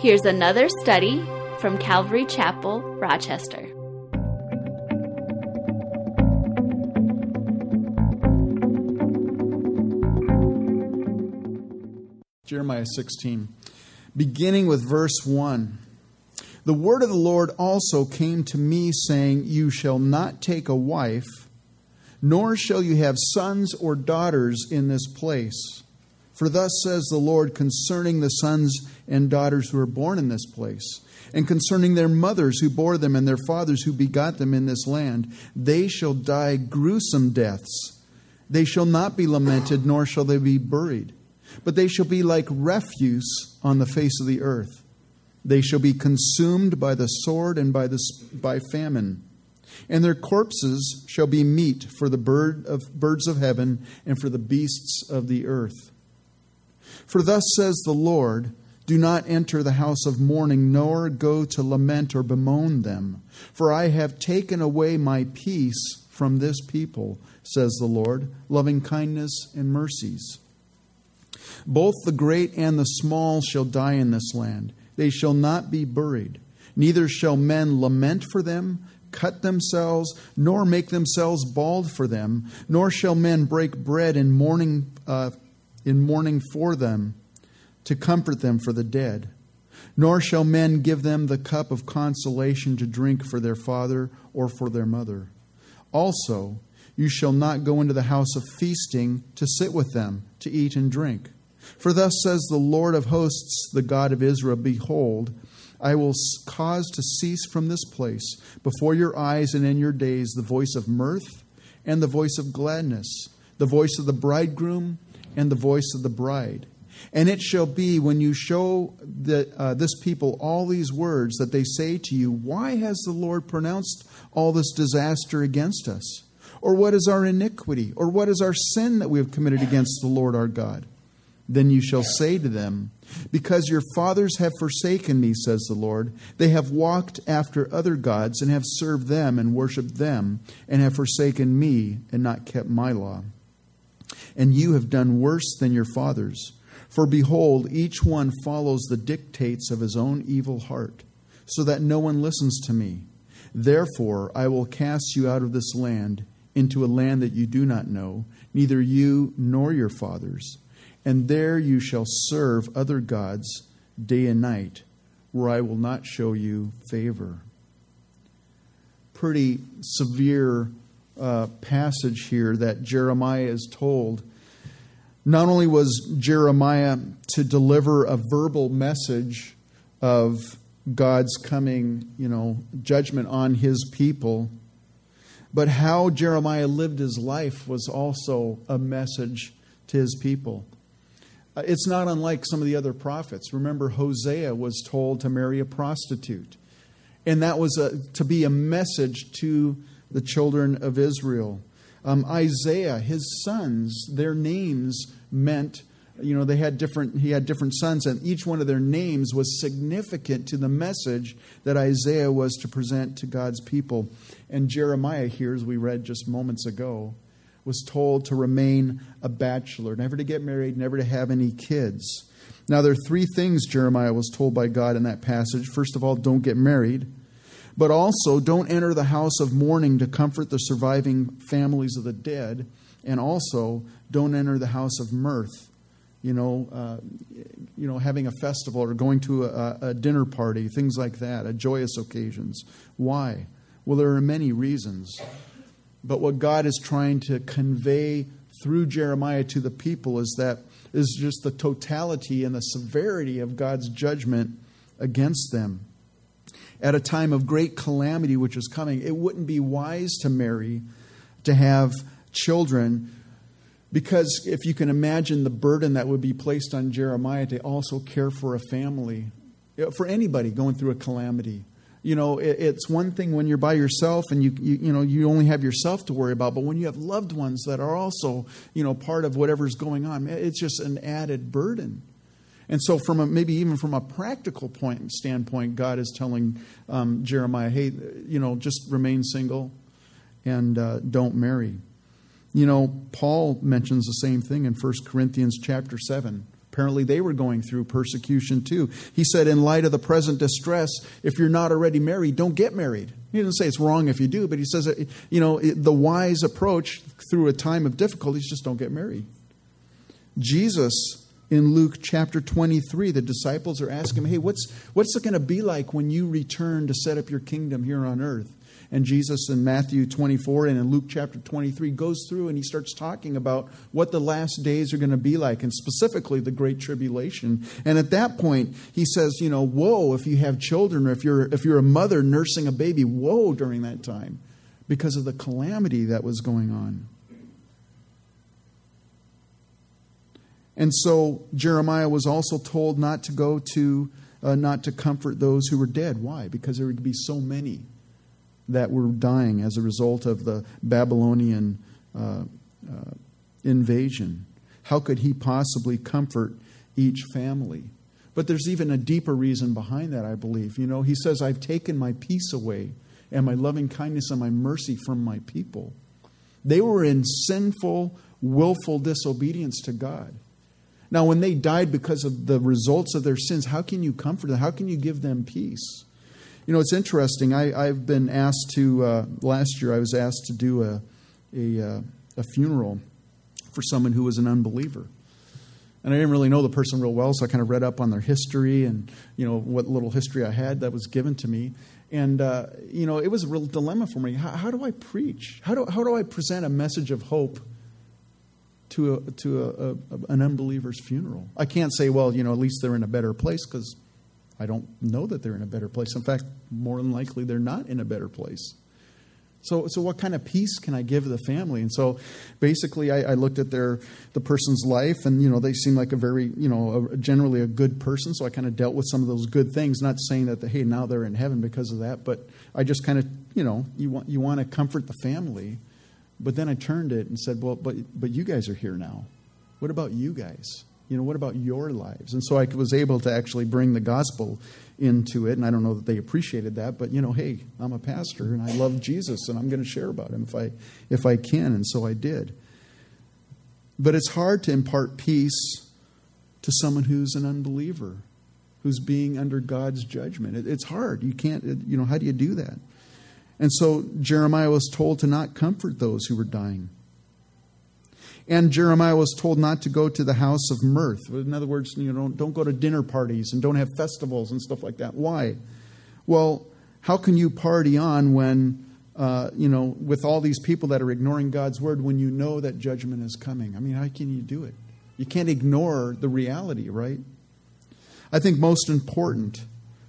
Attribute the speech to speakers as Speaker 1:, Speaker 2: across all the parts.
Speaker 1: Here's another study from Calvary Chapel, Rochester.
Speaker 2: Jeremiah 16, beginning with verse 1. The word of the Lord also came to me, saying, You shall not take a wife, nor shall you have sons or daughters in this place. For thus says the Lord concerning the sons and daughters who are born in this place, and concerning their mothers who bore them, and their fathers who begot them in this land, they shall die gruesome deaths. They shall not be lamented, nor shall they be buried, but they shall be like refuse on the face of the earth. They shall be consumed by the sword and by, the, by famine. And their corpses shall be meat for the bird of, birds of heaven and for the beasts of the earth. For thus says the Lord Do not enter the house of mourning, nor go to lament or bemoan them. For I have taken away my peace from this people, says the Lord, loving kindness and mercies. Both the great and the small shall die in this land they shall not be buried. Neither shall men lament for them, cut themselves, nor make themselves bald for them, nor shall men break bread in mourning, uh, in mourning for them, to comfort them for the dead. Nor shall men give them the cup of consolation to drink for their father or for their mother. Also, you shall not go into the house of feasting to sit with them, to eat and drink. For thus says the Lord of hosts, the God of Israel Behold, I will cause to cease from this place before your eyes and in your days the voice of mirth and the voice of gladness, the voice of the bridegroom and the voice of the bride. And it shall be when you show the, uh, this people all these words that they say to you, Why has the Lord pronounced all this disaster against us? Or what is our iniquity? Or what is our sin that we have committed against the Lord our God? Then you shall say to them, Because your fathers have forsaken me, says the Lord, they have walked after other gods and have served them and worshipped them, and have forsaken me and not kept my law. And you have done worse than your fathers. For behold, each one follows the dictates of his own evil heart, so that no one listens to me. Therefore, I will cast you out of this land into a land that you do not know, neither you nor your fathers and there you shall serve other gods day and night, where I will not show you favor. Pretty severe uh, passage here that Jeremiah is told. Not only was Jeremiah to deliver a verbal message of God's coming, you know, judgment on his people, but how Jeremiah lived his life was also a message to his people. Uh, it's not unlike some of the other prophets. Remember, Hosea was told to marry a prostitute. And that was a, to be a message to the children of Israel. Um, Isaiah, his sons, their names meant, you know, they had different, he had different sons, and each one of their names was significant to the message that Isaiah was to present to God's people. And Jeremiah, here, as we read just moments ago, was told to remain a bachelor, never to get married, never to have any kids. Now, there are three things Jeremiah was told by God in that passage. First of all, don't get married, but also don't enter the house of mourning to comfort the surviving families of the dead, and also don't enter the house of mirth. You know, uh, you know, having a festival or going to a, a dinner party, things like that, a joyous occasions. Why? Well, there are many reasons. But what God is trying to convey through Jeremiah to the people is that is just the totality and the severity of God's judgment against them. At a time of great calamity which is coming, it wouldn't be wise to marry, to have children, because if you can imagine the burden that would be placed on Jeremiah to also care for a family, for anybody going through a calamity. You know it's one thing when you're by yourself and you, you you know you only have yourself to worry about but when you have loved ones that are also you know part of whatever's going on it's just an added burden and so from a, maybe even from a practical point standpoint god is telling um, jeremiah hey you know just remain single and uh, don't marry you know paul mentions the same thing in 1 corinthians chapter 7 Apparently, they were going through persecution too. He said, in light of the present distress, if you're not already married, don't get married. He didn't say it's wrong if you do, but he says, you know, the wise approach through a time of difficulties, just don't get married. Jesus, in Luke chapter 23, the disciples are asking him, hey, what's, what's it going to be like when you return to set up your kingdom here on earth? And Jesus in Matthew 24 and in Luke chapter 23 goes through and he starts talking about what the last days are going to be like, and specifically the Great Tribulation. And at that point, he says, you know, woe if you have children or if you're, if you're a mother nursing a baby, woe during that time because of the calamity that was going on. And so Jeremiah was also told not to go to, uh, not to comfort those who were dead. Why? Because there would be so many that were dying as a result of the Babylonian uh, uh, invasion. How could he possibly comfort each family? But there's even a deeper reason behind that, I believe. You know, he says, I've taken my peace away and my loving kindness and my mercy from my people. They were in sinful, willful disobedience to God. Now, when they died because of the results of their sins, how can you comfort them? How can you give them peace? You know, it's interesting. I, have been asked to, uh, last year, I was asked to do a, a, uh, a funeral for someone who was an unbeliever. And I didn't really know the person real well, so I kind of read up on their history and, you know, what little history I had that was given to me. And, uh, you know, it was a real dilemma for me. How, how, do I preach? How do, how do I present a message of hope to, a, to a, a, an unbeliever's funeral? I can't say, well, you know, at least they're in a better place because I don't know that they're in a better place. In fact, more than likely, they're not in a better place. So, so what kind of peace can I give the family? And so, basically, I, I, looked at their the person's life, and you know, they seem like a very, you know, a, generally a good person. So I kind of dealt with some of those good things. Not saying that, the, hey, now they're in heaven because of that, but I just kind of, you know, you want you want to comfort the family, but then I turned it and said, well, but but you guys are here now. What about you guys? you know, what about your lives? And so I was able to actually bring the gospel into it. And I don't know that they appreciated that, but you know, hey, I'm a pastor and I love Jesus and I'm going to share about him if I if I can, and so I did. But it's hard to impart peace to someone who's an unbeliever, who's being under God's judgment. It, it's hard. You can't, you know, how do you do that? And so Jeremiah was told to not comfort those who were dying. And Jeremiah was told not to go to the house of mirth. In other words, you know, don't go to dinner parties and don't have festivals and stuff like that. Why? Well, how can you party on when, uh, you know, with all these people that are ignoring God's word when you know that judgment is coming? I mean, how can you do it? You can't ignore the reality, right? I think most important,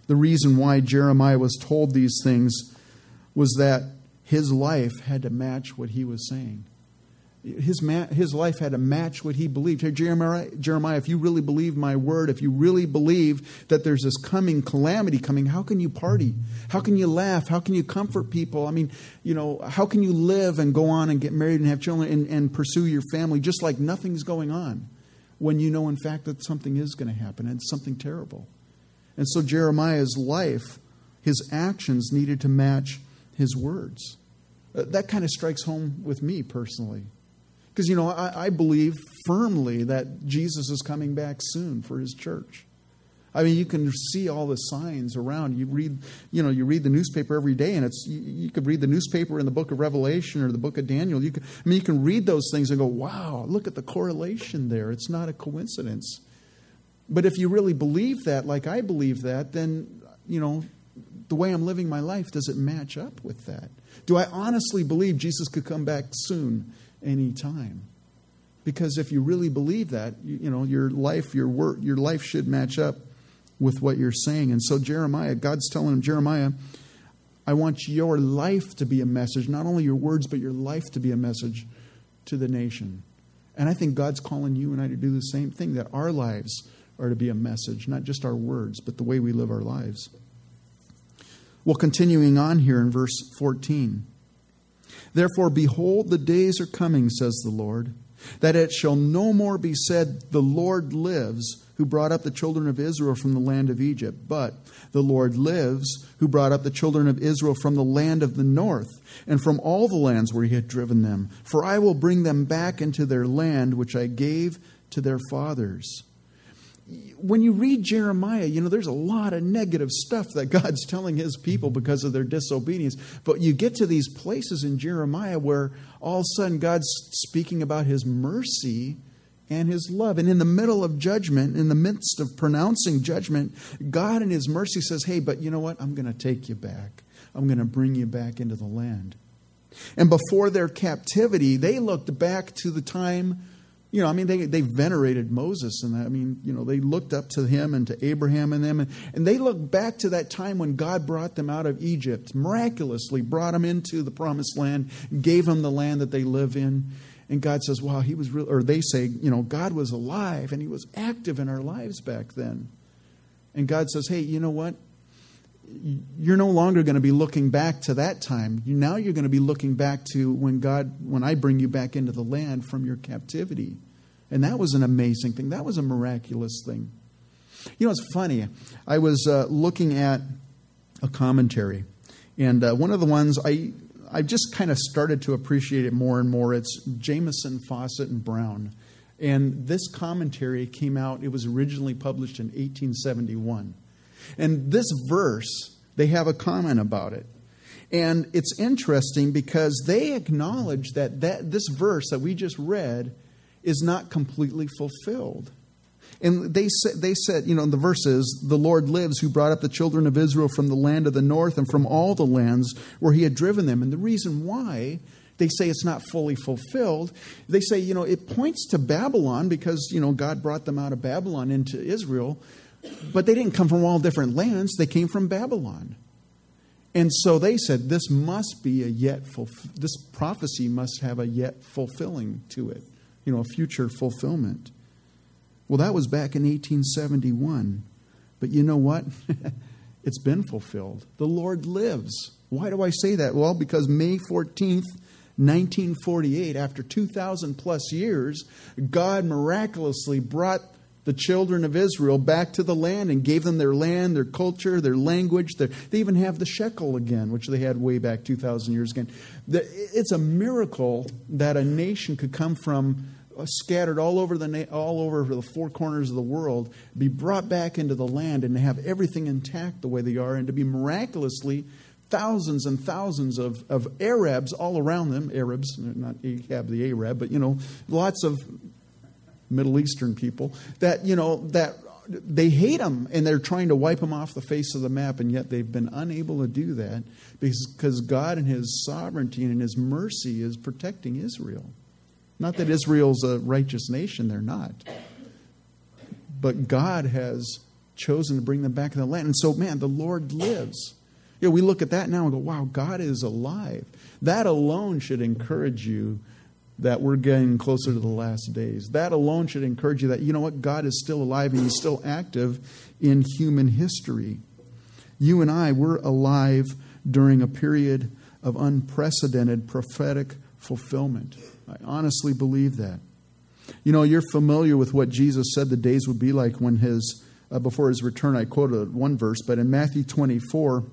Speaker 2: the reason why Jeremiah was told these things was that his life had to match what he was saying his, ma- his life had to match what he believed. Hey, Jeremiah, Jeremiah, if you really believe my word, if you really believe that there's this coming calamity coming, how can you party? How can you laugh? How can you comfort people? I mean, you know, how can you live and go on and get married and have children and, and pursue your family just like nothing's going on when you know, in fact, that something is going to happen and something terrible? And so Jeremiah's life, his actions needed to match his words. Uh, that kind of strikes home with me personally. Because, you know, I, I, believe firmly that Jesus is coming back soon for his church. I mean, you can see all the signs around. You read, you know, you read the newspaper every day, and it's you, you could read the newspaper in the book of Revelation or the book of Daniel. You could, I mean, you can read those things and go, "Wow, look at the correlation there. It's not a coincidence." But if you really believe that, like I believe that, then you know, the way I'm living my life does it match up with that? Do I honestly believe Jesus could come back soon any time. Because if you really believe that, you, you know, your life, your work, your life should match up with what you're saying. And so Jeremiah, God's telling him, Jeremiah, I want your life to be a message, not only your words, but your life to be a message to the nation. And I think God's calling you and I to do the same thing, that our lives are to be a message, not just our words, but the way we live our lives. Well, continuing on here in verse 14. Therefore, behold, the days are coming, says the Lord, that it shall no more be said, The Lord lives, who brought up the children of Israel from the land of Egypt, but the Lord lives, who brought up the children of Israel from the land of the north, and from all the lands where he had driven them. For I will bring them back into their land, which I gave to their fathers. When you read Jeremiah, you know, there's a lot of negative stuff that God's telling his people mm-hmm. because of their disobedience. But you get to these places in Jeremiah where all of a sudden God's speaking about his mercy and his love. And in the middle of judgment, in the midst of pronouncing judgment, God in his mercy says, Hey, but you know what? I'm going to take you back. I'm going to bring you back into the land. And before their captivity, they looked back to the time you know, I mean, they, they venerated Moses, and I mean, you know, they looked up to him and to Abraham and them, and, and they looked back to that time when God brought them out of Egypt, miraculously brought them into the promised land, gave them the land that they live in. And God says, wow, he was real, or they say, you know, God was alive and he was active in our lives back then. And God says, hey, you know what? You're no longer going to be looking back to that time. Now you're going to be looking back to when God, when I bring you back into the land from your captivity. And that was an amazing thing. That was a miraculous thing. You know, it's funny. I was uh, looking at a commentary, and uh, one of the ones I I've just kind of started to appreciate it more and more. It's Jamieson, Fausset, and Brown. And this commentary came out, it was originally published in 1871. And this verse, they have a comment about it. And it's interesting because they acknowledge that, that this verse that we just read is not completely fulfilled. And they said, they said, you know, in the verse is, the Lord lives who brought up the children of Israel from the land of the north and from all the lands where he had driven them. And the reason why they say it's not fully fulfilled, they say, you know, it points to Babylon because, you know, God brought them out of Babylon into Israel. But they didn't come from all different lands, they came from Babylon. And so they said this must be a yet fulf- this prophecy must have a yet fulfilling to it, you know, a future fulfillment. Well, that was back in 1871. But you know what? it's been fulfilled. The Lord lives. Why do I say that? Well, because May 14th, 1948, after 2,000 plus years, God miraculously brought the children of Israel back to the land and gave them their land, their culture, their language. Their, they even have the shekel again, which they had way back 2,000 years ago. It's a miracle that a nation could come from uh, scattered all over the all over the four corners of the world, be brought back into the land and have everything intact the way they are, and to be miraculously thousands and thousands of, of Arabs all around them, Arabs, not Ahab the Arab, but you know, lots of Middle Eastern people that you know that they hate them and they're trying to wipe them off the face of the map, and yet they've been unable to do that because God and His sovereignty and His mercy is protecting Israel. Not that Israel's a righteous nation, they're not. But God has chosen to bring them back to the land. And so, man, the Lord lives. Know, we look at that now and go, wow, God is alive. That alone should encourage you that we're getting closer to the last days. That alone should encourage you that, you know what, God is still alive and He's still active in human history. You and I, we're alive during a period of unprecedented prophetic fulfillment. I honestly believe that. You know, you're familiar with what Jesus said the days would be like when his, uh, before his return. I quoted one verse, but in Matthew 24,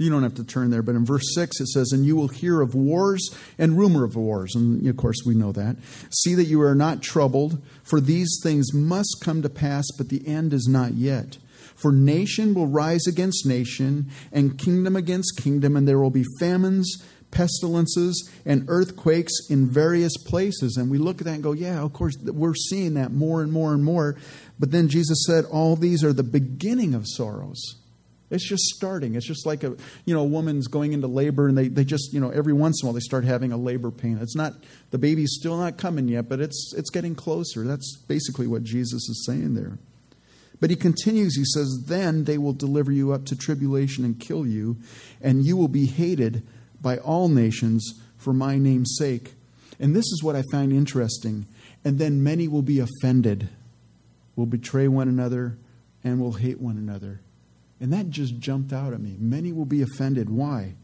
Speaker 2: you don't have to turn there, but in verse 6 it says, And you will hear of wars and rumor of wars. And of course, we know that. See that you are not troubled, for these things must come to pass, but the end is not yet. For nation will rise against nation, and kingdom against kingdom, and there will be famines pestilences and earthquakes in various places. And we look at that and go, yeah, of course, we're seeing that more and more and more. But then Jesus said, all these are the beginning of sorrows. It's just starting. It's just like a you know a woman's going into labor and they, they just you know every once in a while they start having a labor pain. It's not the baby's still not coming yet, but it's it's getting closer. That's basically what Jesus is saying there. But he continues, he says, Then they will deliver you up to tribulation and kill you, and you will be hated by all nations for my name's sake. And this is what I find interesting. And then many will be offended, will betray one another, and will hate one another. And that just jumped out at me. Many will be offended. Why?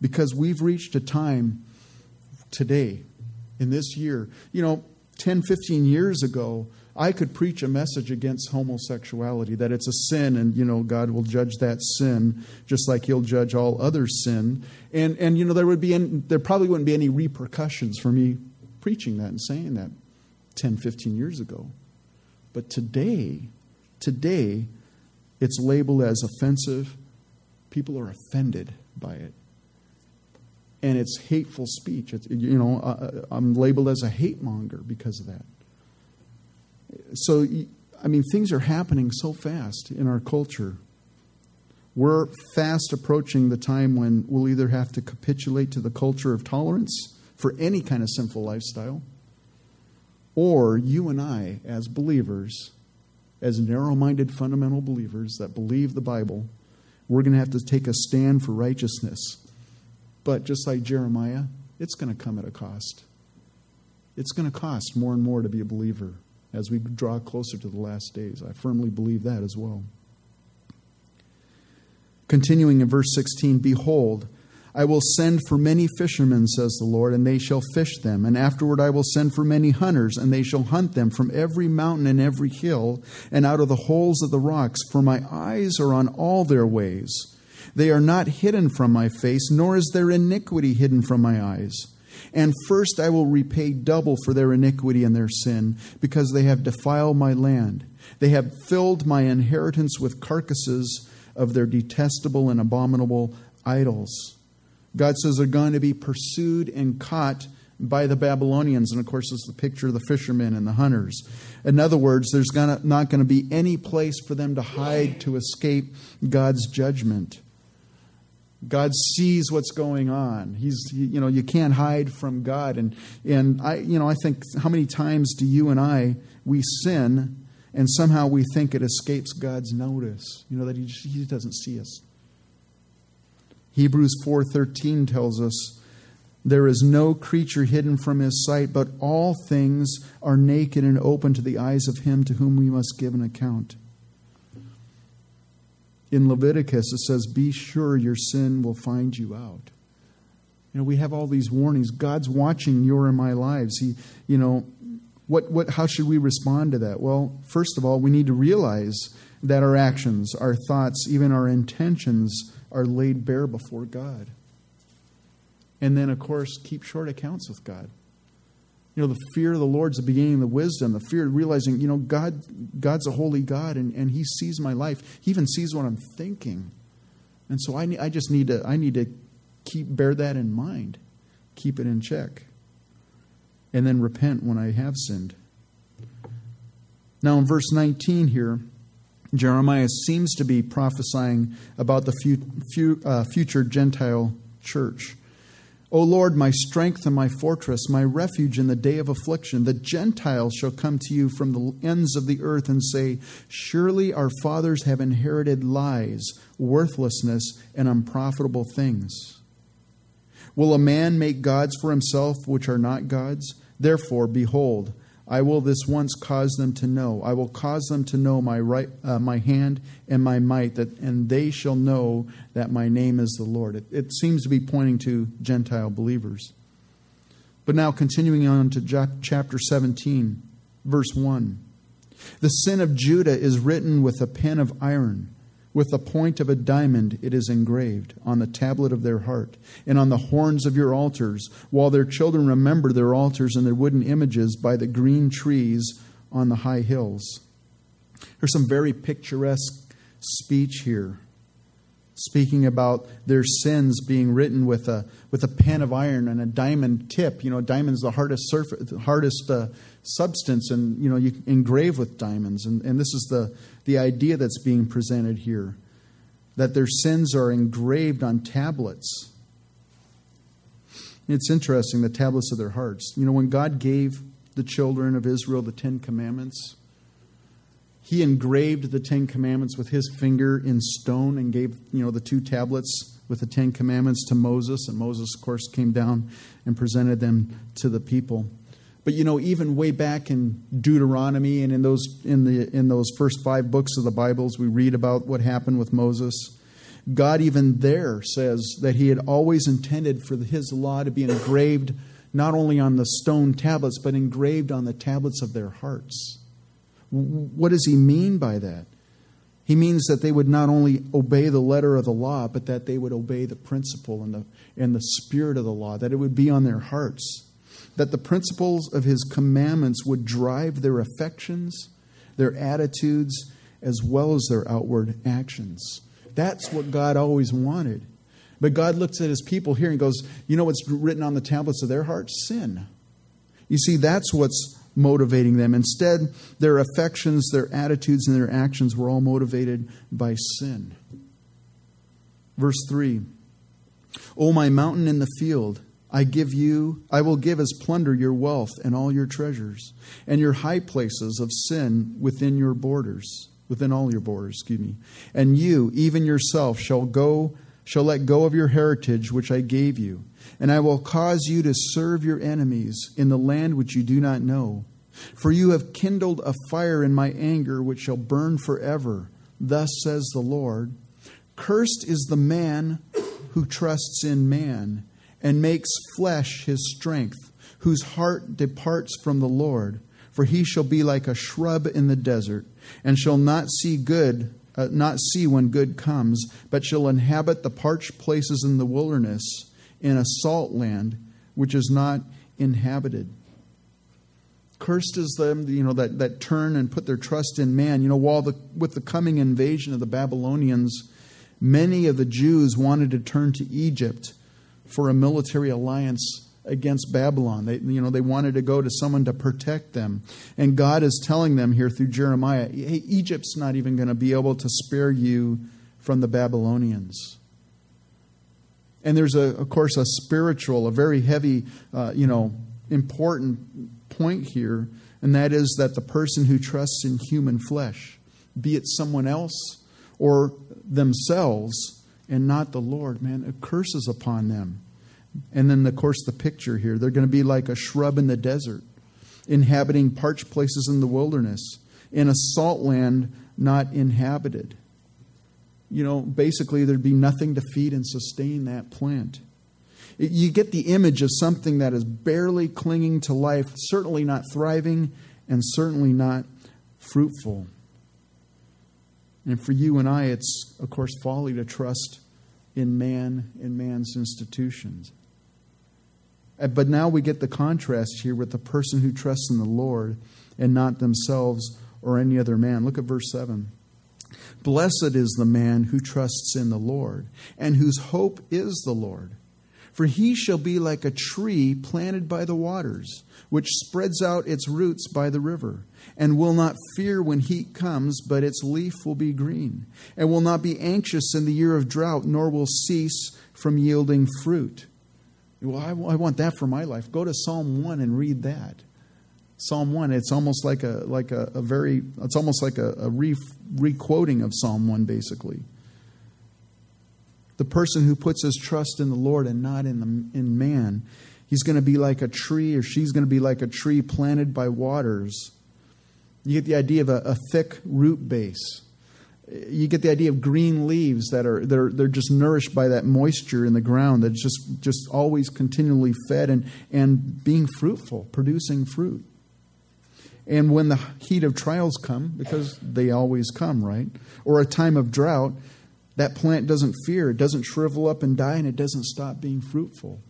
Speaker 2: Because we've reached a time today, in this year. You know, 10, 15 years ago, I could preach a message against homosexuality, that it's a sin and, you know, God will judge that sin just like he'll judge all other sin. And, and you know, there, would be any, there probably wouldn't be any repercussions for me preaching that and saying that 10, 15 years ago. But today, today, it's labeled as offensive. People are offended by it. And it's hateful speech. It's, you know, uh, I'm labeled as a hate monger because of that. So, I mean, things are happening so fast in our culture. We're fast approaching the time when we'll either have to capitulate to the culture of tolerance for any kind of sinful lifestyle, or you and I, as believers, as narrow minded fundamental believers that believe the Bible, we're going to have to take a stand for righteousness. But just like Jeremiah, it's going to come at a cost. It's going to cost more and more to be a believer as we draw closer to the last days. I firmly believe that as well. Continuing in verse 16 Behold, I will send for many fishermen, says the Lord, and they shall fish them. And afterward I will send for many hunters, and they shall hunt them from every mountain and every hill, and out of the holes of the rocks. For my eyes are on all their ways. They are not hidden from my face, nor is their iniquity hidden from my eyes. And first I will repay double for their iniquity and their sin, because they have defiled my land. They have filled my inheritance with carcasses of their detestable and abominable idols. God says they're going to be pursued and caught by the Babylonians. And of course, it's the picture of the fishermen and the hunters. In other words, there's not going to be any place for them to hide to escape God's judgment. God sees what's going on. He's, you know, you can't hide from God. And, and I, you know, I think how many times do you and I, we sin and somehow we think it escapes God's notice, you know, that he, he doesn't see us. Hebrews 4:13 tells us there is no creature hidden from his sight but all things are naked and open to the eyes of him to whom we must give an account. In Leviticus it says be sure your sin will find you out. You know, we have all these warnings. God's watching your and my lives. He, you know, what, what, how should we respond to that? Well, first of all, we need to realize that our actions, our thoughts, even our intentions are laid bare before God. And then, of course, keep short accounts with God. You know, the fear of the Lord's the beginning of the wisdom, the fear of realizing, you know, God, God's a holy God and, and He sees my life. He even sees what I'm thinking. And so I, I just need to, I need to keep, bear that in mind, keep it in check, and then repent when I have sinned. Now, in verse 19 here, Jeremiah seems to be prophesying about the uh, future Gentile church. O Lord, my strength and my fortress, my refuge in the day of affliction, the Gentiles shall come to you from the ends of the earth and say, Surely our fathers have inherited lies, worthlessness, and unprofitable things. Will a man make gods for himself which are not gods? Therefore, behold, I will this once cause them to know. I will cause them to know my right, uh, my hand and my might, that, and they shall know that my name is the Lord. It, it seems to be pointing to Gentile believers. But now, continuing on to chapter 17, verse 1. The sin of Judah is written with a pen of iron with the point of a diamond it is engraved on the tablet of their heart and on the horns of your altars, while their children remember their altars and their wooden images by the green trees on the high hills. There's some very picturesque speech here, speaking about their sins being written with a with a pen of iron and a diamond tip. You know, diamond's the hardest surface, hardest uh, substance, and you know you engrave with diamonds, and, and this is the the idea that's being presented here that their sins are engraved on tablets. It's interesting, the tablets of their hearts. You know, when God gave the children of Israel the Ten Commandments, He engraved the Ten Commandments with His finger in stone and gave, you know, the two tablets with the Ten Commandments to Moses. And Moses, of course, came down and presented them to the people. But you know, even way back in Deuteronomy and in those in the in those first five books of the Bibles, we read about what happened with Moses. God even there says that He had always intended for His law to be engraved not only on the stone tablets, but engraved on the tablets of their hearts. What does He mean by that? He means that they would not only obey the letter of the law, but that they would obey the principle and the, and the spirit of the law, that it would be on their hearts that the principles of his commandments would drive their affections, their attitudes, as well as their outward actions. That's what God always wanted. But God looks at his people here and goes, You know what's written on the tablets of their hearts? Sin. You see, that's what's motivating them. Instead, their affections, their attitudes, and their actions were all motivated by sin. Verse 3 O my mountain in the field, I give you, I will give as plunder your wealth and all your treasures, and your high places of sin within your borders, within all your borders, excuse me. And you, even yourself, shall go, shall let go of your heritage which I gave you, and I will cause you to serve your enemies in the land which you do not know. For you have kindled a fire in my anger which shall burn forever. Thus says the Lord. Cursed is the man who trusts in man and makes flesh his strength, whose heart departs from the Lord. For he shall be like a shrub in the desert, and shall not see good, uh, not see when good comes, but shall inhabit the parched places in the wilderness, in a salt land which is not inhabited. Cursed is them, you know, that, that turn and put their trust in man. You know, while the, with the coming invasion of the Babylonians, many of the Jews wanted to turn to Egypt for a military alliance against Babylon. They, you know, they wanted to go to someone to protect them. And God is telling them here through Jeremiah, hey, Egypt's not even going to be able to spare you from the Babylonians. And there's, a, of course, a spiritual, a very heavy, uh, you know, important point here, and that is that the person who trusts in human flesh, be it someone else or themselves, and not the Lord, man, it curses upon them. And then, of course, the picture here they're going to be like a shrub in the desert, inhabiting parched places in the wilderness, in a salt land not inhabited. You know, basically, there'd be nothing to feed and sustain that plant. You get the image of something that is barely clinging to life, certainly not thriving, and certainly not fruitful. And for you and I, it's, of course, folly to trust in man and man's institutions. Uh, but now we get the contrast here with the person who trusts in the Lord and not themselves or any other man. Look at verse 7. Blessed is the man who trusts in the Lord and whose hope is the Lord. For he shall be like a tree planted by the waters, which spreads out its roots by the river, and will not fear when heat comes, but its leaf will be green, and will not be anxious in the year of drought, nor will cease from yielding fruit. Well, I, want that for my life. Go to Psalm 1 and read that. Psalm 1, it's almost like a, like a, a very, it's almost like a, a re, re-quoting of Psalm 1, basically. The person who puts his trust in the Lord and not in, the, in man, he's going to be like a tree or she's going to be like a tree planted by waters. You get the idea of a, a thick root base. You get the idea of green leaves that are they're, they're just nourished by that moisture in the ground that's just, just always continually fed and, and being fruitful, producing fruit. And when the heat of trials come, because they always come, right? Or a time of drought, that plant doesn't fear, it doesn't shrivel up and die, and it doesn't stop being fruitful.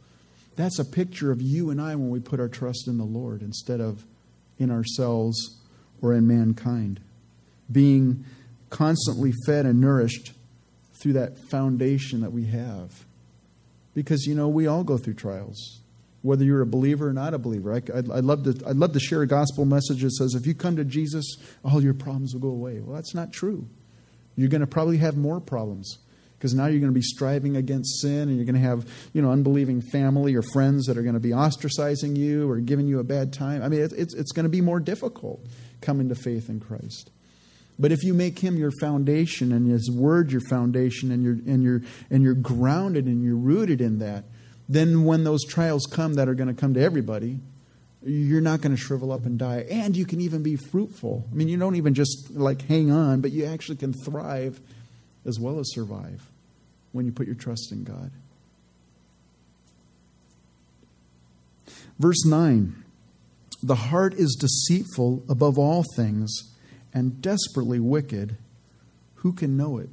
Speaker 2: That's a picture of you and I when we put our trust in the Lord instead of in ourselves or in mankind. Being constantly fed and nourished through that foundation that we have. Because, you know, we all go through trials, whether you're a believer or not a believer. I, would love to, I'd love to share a gospel message that says, if you come to Jesus, all your problems will go away. Well, that's not true you're going to probably have more problems because now you're going to be striving against sin and you're going to have you know unbelieving family or friends that are going to be ostracizing you or giving you a bad time. I mean it's, it's going to be more difficult coming to faith in christ. But if you make him your foundation and his word your foundation and you're and you're and you're grounded and you're rooted in that then when those trials come that are going to come to everybody you're not going to shrivel up and die. And you can even be fruitful. I mean, you don't even just like hang on, but you actually can thrive as well as survive when you put your trust in God. Verse 9 The heart is deceitful above all things and desperately wicked. Who can know it?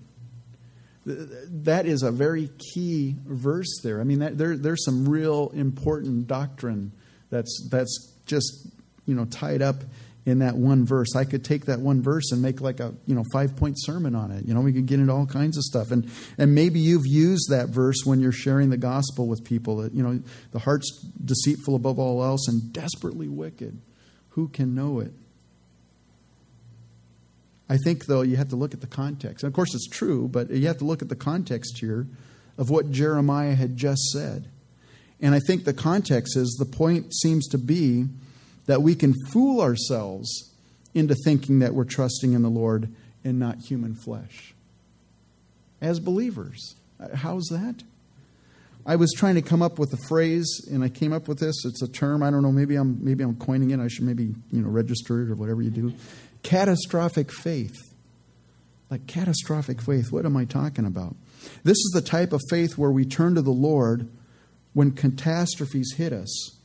Speaker 2: That is a very key verse there. I mean, that, there, there's some real important doctrine that's, that's just you know, tied up in that one verse. I could take that one verse and make like a you know five point sermon on it. You know, we could get into all kinds of stuff. And and maybe you've used that verse when you're sharing the gospel with people. That you know, the heart's deceitful above all else and desperately wicked. Who can know it? I think though you have to look at the context. And of course, it's true, but you have to look at the context here of what Jeremiah had just said. And I think the context is the point seems to be that we can fool ourselves into thinking that we're trusting in the Lord and not human flesh. As believers, uh, how's that? I was trying to come up with a phrase, and I came up with this. It's a term. I don't know. Maybe I'm maybe I'm coining it. I should maybe you know register it or whatever you do. Catastrophic faith, like catastrophic faith. What am I talking about? This is the type of faith where we turn to the Lord when catastrophes hit us,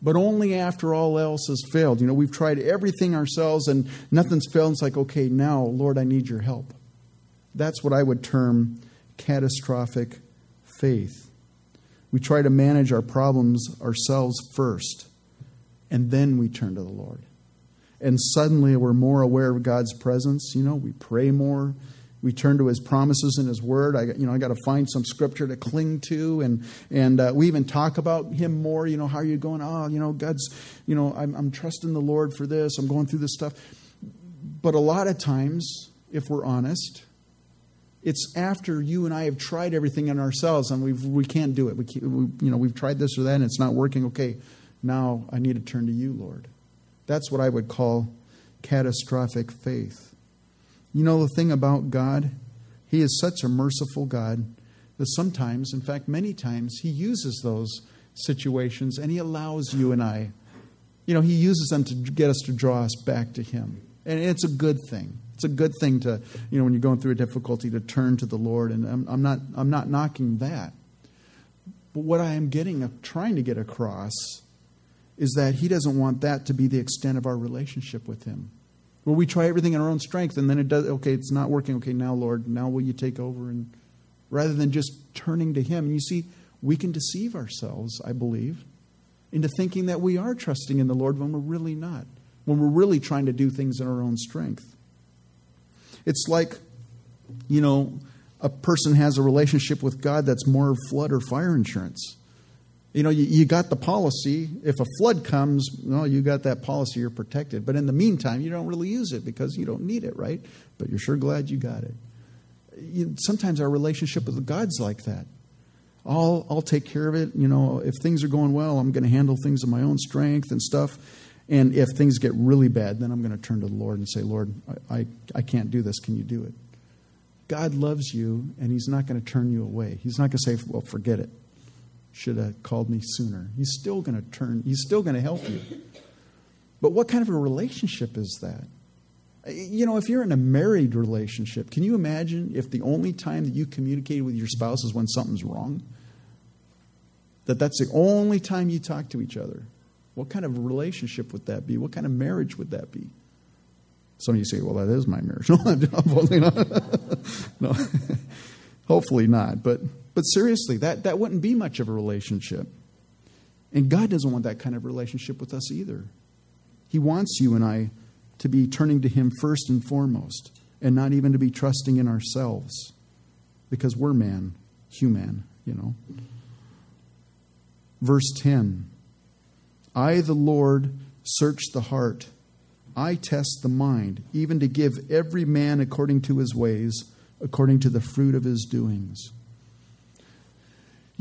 Speaker 2: but only after all else has failed. You know, we've tried everything ourselves and nothing's failed. It's like, okay, now, Lord, I need your help. That's what I would term catastrophic faith. We try to manage our problems ourselves first, and then we turn to the Lord. And suddenly we're more aware of God's presence. You know, we pray more, we turn to his promises and his word i you know i got to find some scripture to cling to and and uh, we even talk about him more you know how are you going oh you know god's you know I'm, I'm trusting the lord for this i'm going through this stuff but a lot of times if we're honest it's after you and I have tried everything in ourselves and we've, we can't do it. We, we, you know, we've tried this or that and it's not working. Okay, now I need to turn to you, Lord. That's what I would call catastrophic faith. You know the thing about God? He is such a merciful God that sometimes, in fact, many times, He uses those situations and He allows you and I, you know, He uses them to get us to draw us back to Him. And it's a good thing. It's a good thing to, you know, when you're going through a difficulty to turn to the Lord. And I'm, I'm not, I'm not knocking that. But what I am getting, uh, trying to get across, is that He doesn't want that to be the extent of our relationship with Him where we try everything in our own strength and then it does okay it's not working. Okay now lord now will you take over? And rather than just turning to him and you see we can deceive ourselves i believe into thinking that we are trusting in the lord when we're really not when we're really trying to do things in our own strength. It's like you know a person has a relationship with god that's more flood or fire insurance you know, you, you, got the policy. If a flood comes, well, you got that policy, you're protected. But in the meantime, you don't really use it because you don't need it, right? But you're sure glad you got it. You, sometimes our relationship with God's like that. I'll, I'll take care of it. You know, if things are going well, I'm going to handle things in my own strength and stuff. And if things get really bad, then I'm going to turn to the Lord and say, Lord, I, I, I can't do this. Can you do it? God loves you, and He's not going to turn you away. He's not going to say, well, forget it should have called me sooner. He's still going to turn, he's still going to help you. But what kind of a relationship is that? You know, if you're in a married relationship, can you imagine if the only time that you communicate with your spouse is when something's wrong? That that's the only time you talk to each other. What kind of relationship would that be? What kind of marriage would that be? Some of you say, well, that is my marriage. No, hopefully not. no. Hopefully not. But but seriously, that, that wouldn't be much of a relationship. And God doesn't want that kind of relationship with us either. He wants you and I to be turning to Him first and foremost, and not even to be trusting in ourselves, because we're man, human, you know. Verse 10 I, the Lord, search the heart. I test the mind, even to give every man according to his ways, according to the fruit of his doings.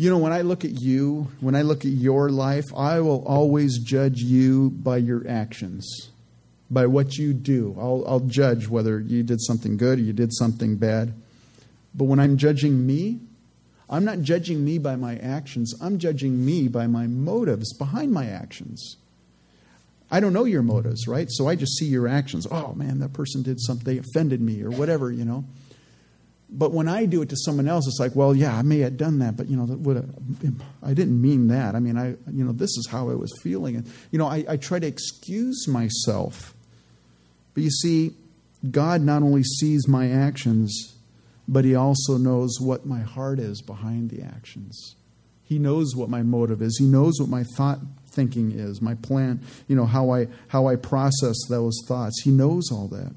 Speaker 2: You know, when I look at you, when I look at your life, I will always judge you by your actions, by what you do. I'll, I'll judge whether you did something good or you did something bad. But when I'm judging me, I'm not judging me by my actions, I'm judging me by my motives behind my actions. I don't know your motives, right? So I just see your actions. Oh man, that person did something, they offended me or whatever, you know. But when I do it to someone else, it's like, well, yeah, I may have done that, but you know, I didn't mean that. I mean, I, you know, this is how I was feeling, and you know, I, I try to excuse myself. But you see, God not only sees my actions, but He also knows what my heart is behind the actions. He knows what my motive is. He knows what my thought thinking is, my plan, you know, how I how I process those thoughts. He knows all that.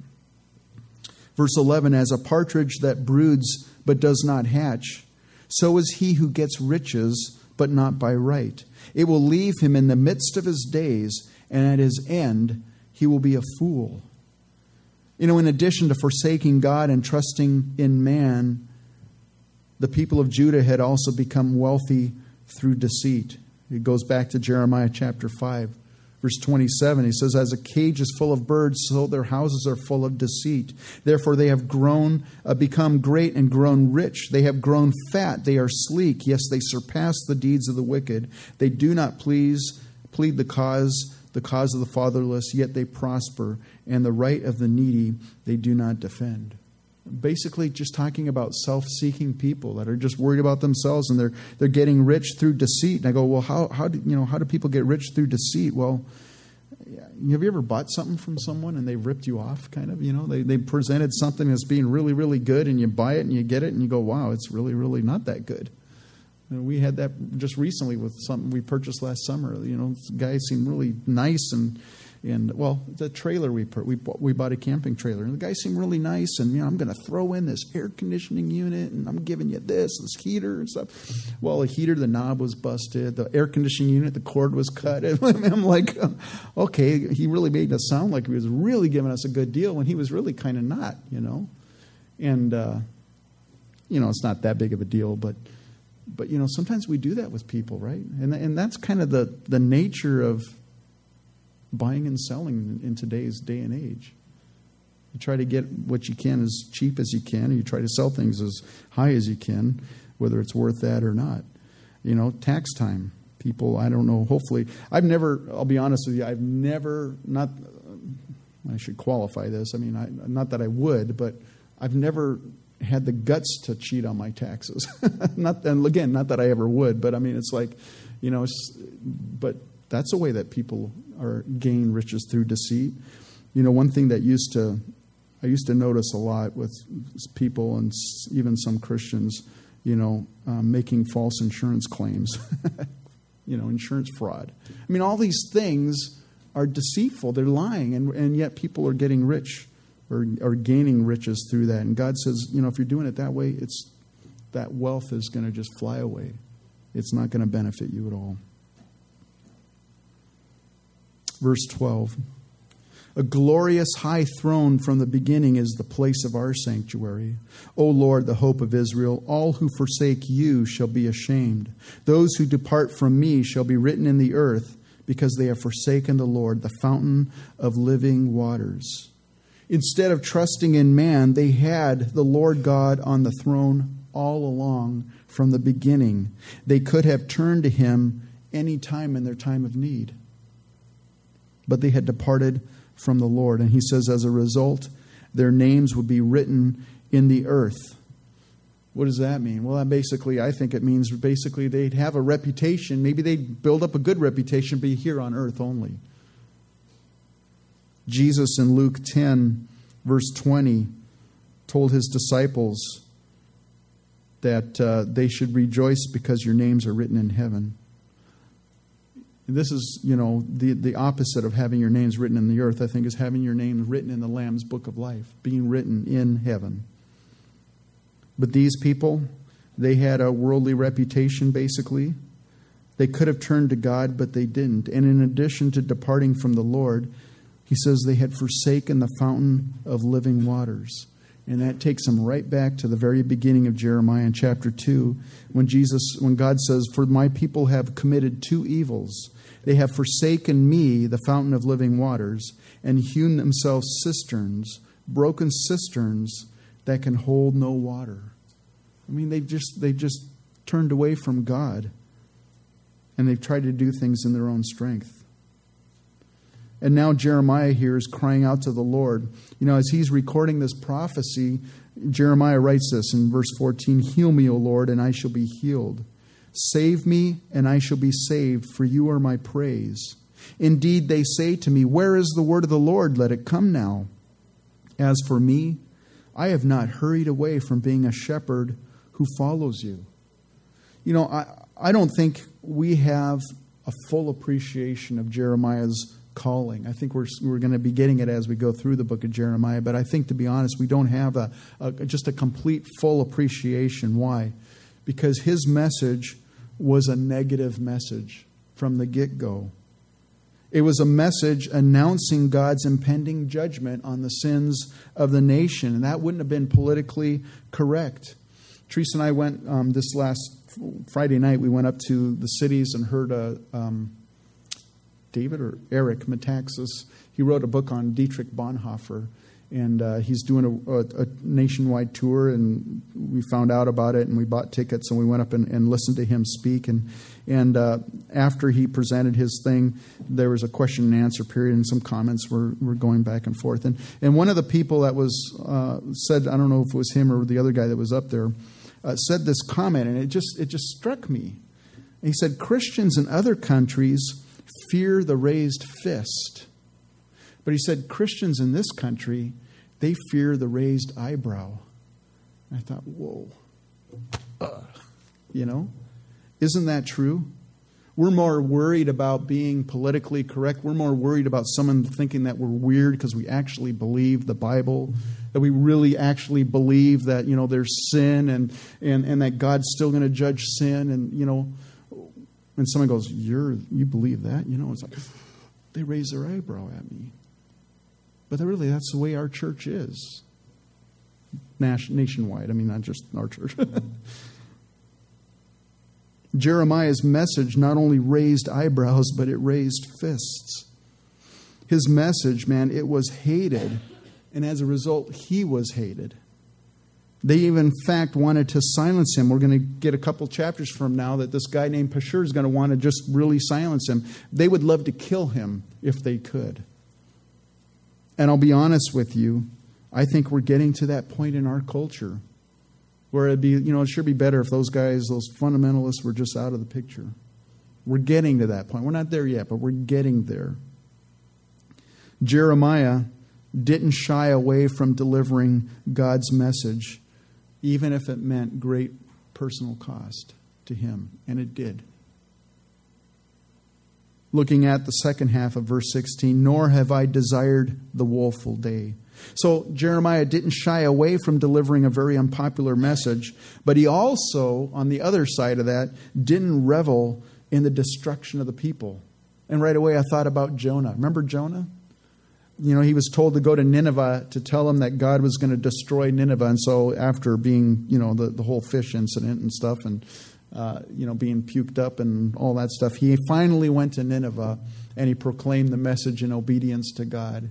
Speaker 2: Verse 11 as a partridge that broods but does not hatch, so is he who gets riches but not by right. It will leave him in the midst of his days, and at his end he will be a fool. You know, in addition to forsaking God and trusting in man, the people of Judah had also become wealthy through deceit. It goes back to Jeremiah chapter 5, verse 27. He says, As a cage is full of birds, so their houses are full of deceit. Therefore, they have grown, uh, become great and grown rich. They have grown fat. They are sleek. Yes, they surpass the deeds of the wicked. They do not please, plead the cause, the cause of the fatherless, yet they prosper, and the right of the needy they do not defend basically just talking about self-seeking people that are just worried about themselves and they're they're getting rich through deceit. And I go, well, how how do you know how do people get rich through deceit? Well, have you ever bought something from someone and they ripped you off? Kind of, you know, they they presented something as being really really good, and you buy it and you get it and you go, wow, it's really really not that good. And we had that just recently with something we purchased last summer. You know, guy seemed really nice and and well, the trailer we put, we bought, we bought a camping trailer, and the guy seemed really nice. And you know, I'm going to throw in this air conditioning unit, and I'm giving you this, this heater and stuff. Well, the heater, the knob was busted. The air conditioning unit, the cord was cut. And I'm like, okay, he really made us sound like he was really giving us a good deal, when he was really kind of not, you know. And uh, you know, it's not that big of a deal, but but you know, sometimes we do that with people, right? And and that's kind of the the nature of buying and selling in today's day and age. You try to get what you can as cheap as you can, and you try to sell things as high as you can, whether it's worth that or not. You know, tax time. People, I don't know, hopefully, I've never, I'll be honest with you, I've never, not, I should qualify this. I mean, I, not that I would, but I've never had the guts to cheat on my taxes. not, and again, not that I ever would, but I mean, it's like, you know, but that's a way that people are gain riches through deceit. You know, one thing that used to I used to notice a lot with people and even some Christians, you know, um, making false insurance claims. you know, insurance fraud. I mean, all these things are deceitful. They're lying, and, and yet people are getting rich or, or gaining riches through that. And God says, you know, if you're doing it that way, it's that wealth is going to just fly away. It's not going to benefit you at all. Verse 12 A glorious high throne from the beginning is the place of our sanctuary. O Lord, the hope of Israel, all who forsake you shall be ashamed. Those who depart from me shall be written in the earth, because they have forsaken the Lord, the fountain of living waters. Instead of trusting in man, they had the Lord God on the throne all along from the beginning. They could have turned to him any time in their time of need but they had departed from the Lord. And he says, as a result, their names would be written in the earth. What does that mean? Well, basically, I think it means basically they'd have a reputation. Maybe they'd build up a good reputation, but here on earth only. Jesus in Luke 10, verse 20, told his disciples that uh, they should rejoice because your names are written in heaven. This is, you know, the, the opposite of having your names written in the earth, I think, is having your name written in the Lamb's book of life, being written in heaven. But these people, they had a worldly reputation, basically. They could have turned to God, but they didn't. And in addition to departing from the Lord, he says they had forsaken the fountain of living waters. And that takes them right back to the very beginning of Jeremiah in chapter 2 when Jesus when God says for my people have committed two evils they have forsaken me, the fountain of living waters, and hewn themselves cisterns, broken cisterns that can hold no water. I mean, they've just, they've just turned away from God and they've tried to do things in their own strength. And now Jeremiah here is crying out to the Lord. You know, as he's recording this prophecy, Jeremiah writes this in verse 14 Heal me, O Lord, and I shall be healed. Save me, and I shall be saved, for you are my praise. Indeed, they say to me, Where is the word of the Lord? Let it come now. As for me, I have not hurried away from being a shepherd who follows you. You know, I, I don't think we have a full appreciation of Jeremiah's calling. I think we're, we're going to be getting it as we go through the book of Jeremiah, but I think, to be honest, we don't have a, a just a complete, full appreciation. Why? Because his message was a negative message from the get go. It was a message announcing God's impending judgment on the sins of the nation, and that wouldn't have been politically correct. Teresa and I went um, this last Friday night. We went up to the cities and heard a um, David or Eric Metaxas. He wrote a book on Dietrich Bonhoeffer, and uh, he's doing a, a, a, nationwide tour. And we found out about it, and we bought tickets, and we went up and, and listened to him speak. And and uh, after he presented his thing, there was a question and answer period, and some comments were, were going back and forth. And and one of the people that was uh, said, I don't know if it was him or the other guy that was up there, uh, said this comment, and it just it just struck me. He said, Christians in other countries fear the raised fist. But he said Christians in this country, they fear the raised eyebrow. I thought, whoa. Uh, you know? Isn't that true? We're more worried about being politically correct. We're more worried about someone thinking that we're weird because we actually believe the Bible, that we really actually believe that, you know, there's sin and, and, and that God's still going to judge sin. And, you know, and someone goes, You're, You believe that? You know, it's like, they raise their eyebrow at me. But really, that's the way our church is. Nationwide. I mean, not just our church. Jeremiah's message not only raised eyebrows, but it raised fists. His message, man, it was hated. And as a result, he was hated. They even, in fact, wanted to silence him. We're going to get a couple chapters from now that this guy named Pashur is going to want to just really silence him. They would love to kill him if they could. And I'll be honest with you, I think we're getting to that point in our culture where it'd be, you know, it sure be better if those guys, those fundamentalists, were just out of the picture. We're getting to that point. We're not there yet, but we're getting there. Jeremiah didn't shy away from delivering God's message even if it meant great personal cost to him. And it did. Looking at the second half of verse 16, nor have I desired the woeful day. So Jeremiah didn't shy away from delivering a very unpopular message, but he also, on the other side of that, didn't revel in the destruction of the people. And right away I thought about Jonah. Remember Jonah? you know, he was told to go to Nineveh to tell him that God was going to destroy Nineveh. And so, after being, you know, the, the whole fish incident and stuff, and, uh, you know, being puked up and all that stuff, he finally went to Nineveh and he proclaimed the message in obedience to God.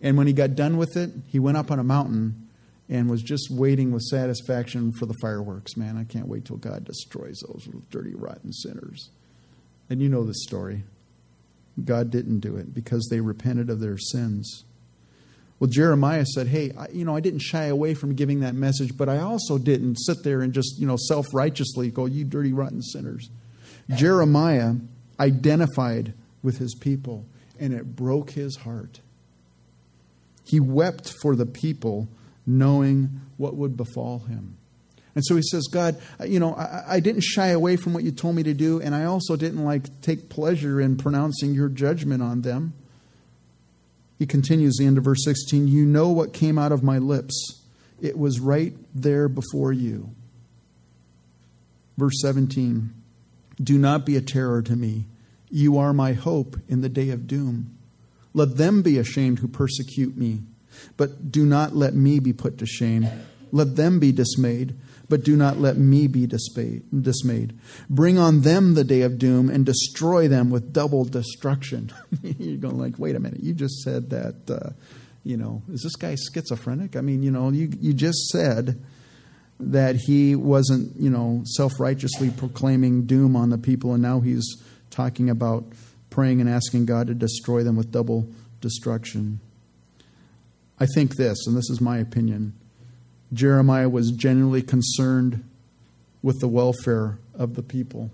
Speaker 2: And when he got done with it, he went up on a mountain and was just waiting with satisfaction for the fireworks. Man, I can't wait till God destroys those dirty, rotten sinners. And you know the story. God didn't do it because they repented of their sins. Well, Jeremiah said, Hey, I, you know, I didn't shy away from giving that message, but I also didn't sit there and just, you know, self righteously go, You dirty, rotten sinners. Jeremiah identified with his people, and it broke his heart. He wept for the people, knowing what would befall him. And so he says, God, you know, I, I, didn't shy away from what you told me to do, and I also didn't like take pleasure in pronouncing your judgment on them. He continues the end of verse 16, You know what came out of my lips. It was right there before you. Verse 17, Do not be a terror to me. You are my hope in the day of doom. Let them be ashamed who persecute me, but do not let me be put to shame. Let them be dismayed but do not let me be dismayed. Bring on them the day of doom and destroy them with double destruction. You're going like, wait a minute, you just said that, uh, you know, is this guy schizophrenic? I mean, you know, you, you just said that he wasn't, you know, self righteously proclaiming doom on the people, and now he's talking about praying and asking God to destroy them with double destruction. I think this, and this is my opinion Jeremiah was genuinely concerned with the welfare of the people.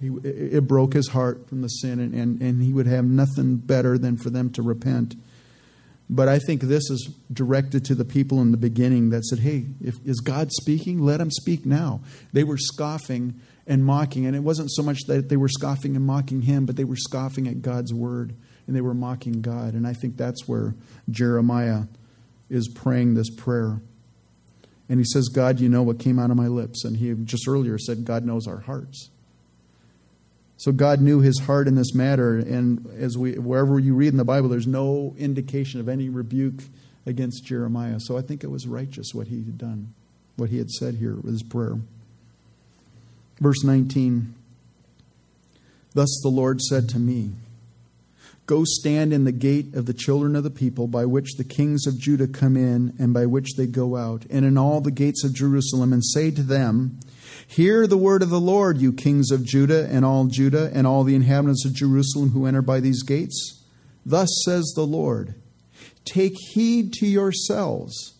Speaker 2: He, it broke his heart from the sin, and, and, and he would have nothing better than for them to repent. But I think this is directed to the people in the beginning that said, hey, if, is God speaking? Let him speak now. They were scoffing and mocking. And it wasn't so much that they were scoffing and mocking him, but they were scoffing at God's word and they were mocking God. And I think that's where Jeremiah is praying this prayer. And he says, God, you know what came out of my lips. And he just earlier said, God knows our hearts. So God knew his heart in this matter, and as we wherever you read in the Bible, there's no indication of any rebuke against Jeremiah. So I think it was righteous what he had done, what he had said here with his prayer. Verse 19 Thus the Lord said to me, Go stand in the gate of the children of the people, by which the kings of Judah come in, and by which they go out, and in all the gates of Jerusalem, and say to them, Hear the word of the Lord, you kings of Judah, and all Judah, and all the inhabitants of Jerusalem who enter by these gates. Thus says the Lord Take heed to yourselves,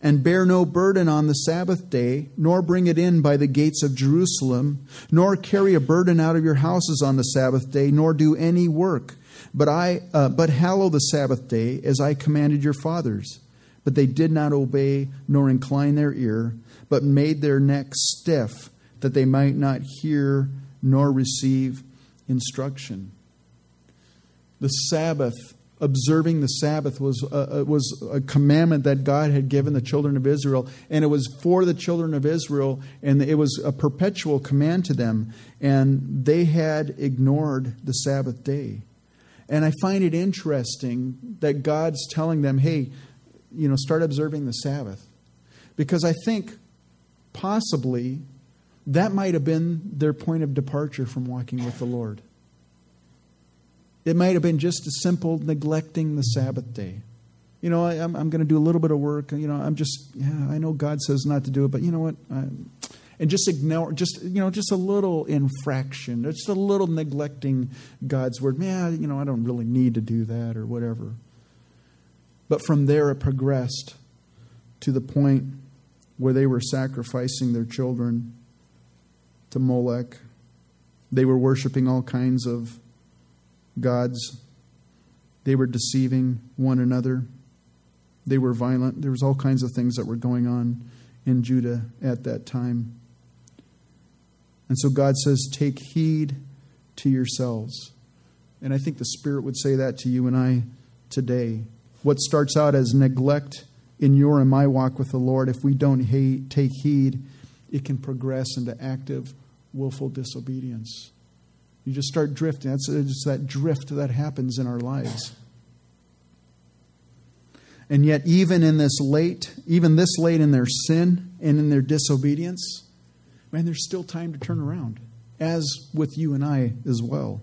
Speaker 2: and bear no burden on the Sabbath day, nor bring it in by the gates of Jerusalem, nor carry a burden out of your houses on the Sabbath day, nor do any work but I, uh, but hallow the Sabbath day as I commanded your fathers. But they did not obey nor incline their ear, but made their necks stiff, that they might not hear nor receive instruction. The Sabbath, observing the Sabbath, was a, uh, was a commandment that God had given the children of Israel, and it was for the children of Israel, and it was a perpetual command to them, and they had ignored the Sabbath day. And I find it interesting that God's telling them, hey, you know, start observing the Sabbath. Because I think possibly that might have been their point of departure from walking with the Lord. It might have been just a simple neglecting the Sabbath day. You know, I, am I'm, going to do a little bit of work. You know, I'm just, yeah, I know God says not to do it, but you know what? I, and just ignore just you know just a little infraction just a little neglecting god's word. Man you know i don't really need to do that or whatever. But from there it progressed to the point where they were sacrificing their children to molech. They were worshiping all kinds of gods. They were deceiving one another. They were violent. There was all kinds of things that were going on in judah at that time and so God says, Take heed to yourselves. And I think the Spirit would say that to you and I today. What starts out as neglect in your and my walk with the Lord, if we don't hate, take heed, it can progress into active, willful disobedience. You just start drifting. That's just that drift that happens in our lives. And yet, even in this late, even this late in their sin and in their disobedience, man, there's still time to turn around, as with you and I as well.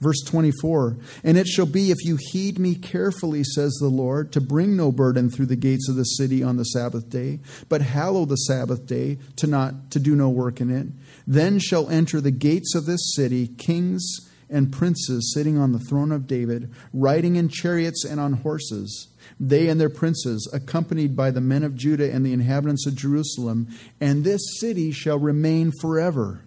Speaker 2: Verse 24, and it shall be if you heed me carefully, says the Lord, to bring no burden through the gates of the city on the Sabbath day, but hallow the Sabbath day to not to do no work in it. Then shall enter the gates of this city kings and princes sitting on the throne of David, riding in chariots and on horses they and their princes, accompanied by the men of Judah and the inhabitants of Jerusalem, and this city shall remain forever.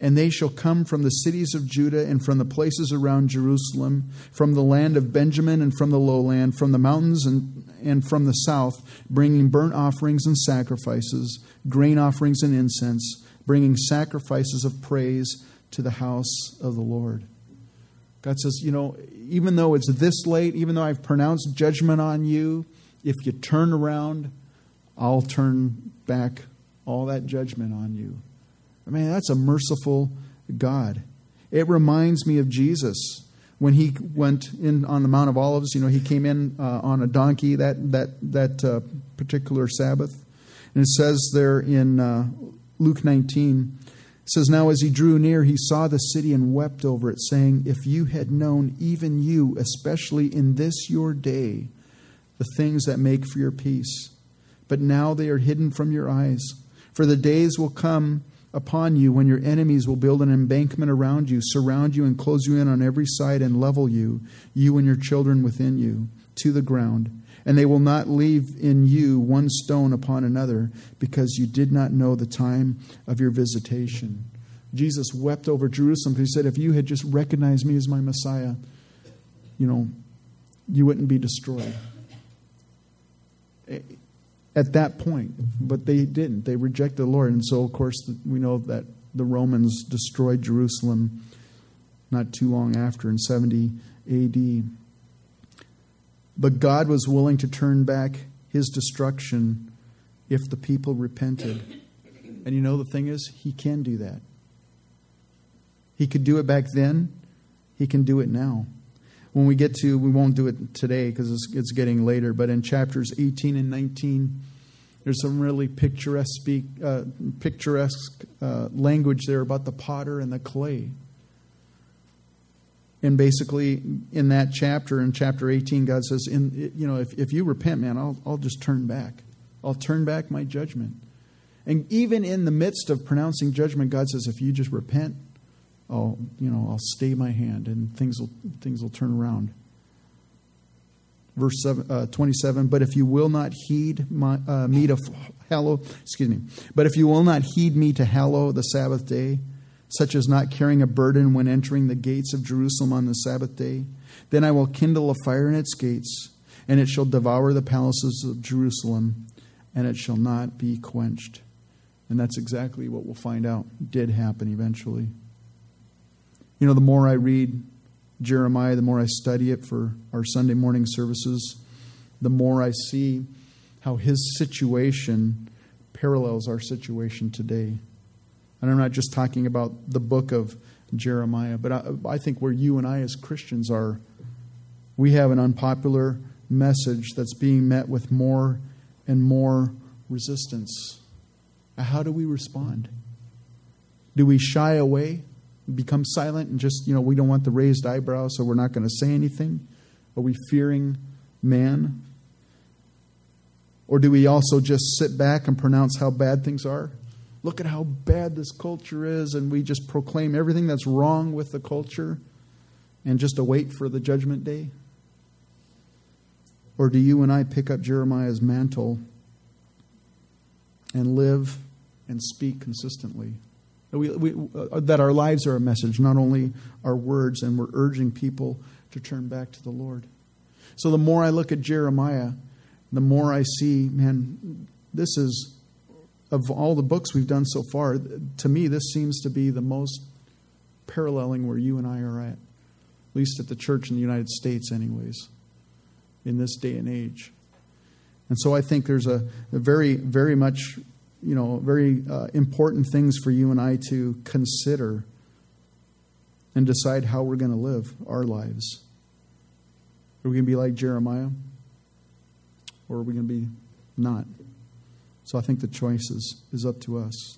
Speaker 2: And they shall come from the cities of Judah and from the places around Jerusalem, from the land of Benjamin and from the lowland, from the mountains and, and from the south, bringing burnt offerings and sacrifices, grain offerings and incense, bringing sacrifices of praise to the house of the Lord. God says, you know, even though it's this late, even though I've pronounced judgment on you, if you turn around, I'll turn back all that judgment on you. I mean, that's a merciful God. It reminds me of Jesus when he went in on the Mount of Olives. You know, he came in uh, on a donkey that that that uh, particular Sabbath, and it says there in uh, Luke 19 it says, Now as he drew near, he saw the city and wept over it, saying, If you had known, even you, especially in this your day, the things that make for your peace. But now they are hidden from your eyes. For the days will come upon you when your enemies will build an embankment around you, surround you, and close you in on every side, and level you, you and your children within you, to the ground and they will not leave in you one stone upon another, because you did not know the time of your visitation. Jesus wept over Jerusalem because he said, If you had just recognized me as my Messiah, you know, you wouldn't be destroyed. At that point, but they didn't. They rejected the Lord. And so, of course, we know that the Romans destroyed Jerusalem not too long after in 70 AD. But God was willing to turn back his destruction if the people repented. And you know, the thing is, he can do that. He could do it back then, he can do it now. When we get to, we won't do it today because it's, it's, getting later, but in chapters 18 and 19, there's some really picturesque, uh, picturesque uh, language there about the potter and the clay. And basically, in that chapter, in chapter 18, God says, in, you know, if, if you repent, man, I'll, I'll just turn back. I'll turn back my judgment. And even in the midst of pronouncing judgment, God says, if you just repent, I'll, you know, I'll stay my hand and things will, things will turn around. Verse seven, uh, 27, but if you will not heed my, uh, me to hallow, excuse me, but if you will not heed me to hallow the Sabbath day, such as not carrying a burden when entering the gates of Jerusalem on the Sabbath day, then I will kindle a fire in its gates, and it shall devour the palaces of Jerusalem, and it shall not be quenched. And that's exactly what we'll find out did happen eventually. You know, the more I read Jeremiah, the more I study it for our Sunday morning services, the more I see how his situation parallels our situation today. And I'm not just talking about the book of Jeremiah, but I, I, think where you and I as Christians are, we have an unpopular message that's being met with more and more resistance. How do we respond? Do we shy away, become silent, and just, you know, we don't want the raised eyebrows, so we're not going to say anything? Are we fearing man? Or do we also just sit back and pronounce how bad things are? Look at how bad this culture is, and we just proclaim everything that's wrong with the culture and just await for the judgment day? Or do you and I pick up Jeremiah's mantle and live and speak consistently? We, we, uh, that our lives are a message, not only our words, and we're urging people to turn back to the Lord. So the more I look at Jeremiah, the more I see, man, this is of all the books we've done so far, to me, this seems to be the most paralleling where you and I are at, at least at the church in the United States, anyways, in this day and age. And so I think there's a, a very, very much, you know, very uh, important things for you and I to consider and decide how we're going to live our lives. Are we going to be like Jeremiah? Or are we going to be not? So I think the choice is, is up to us.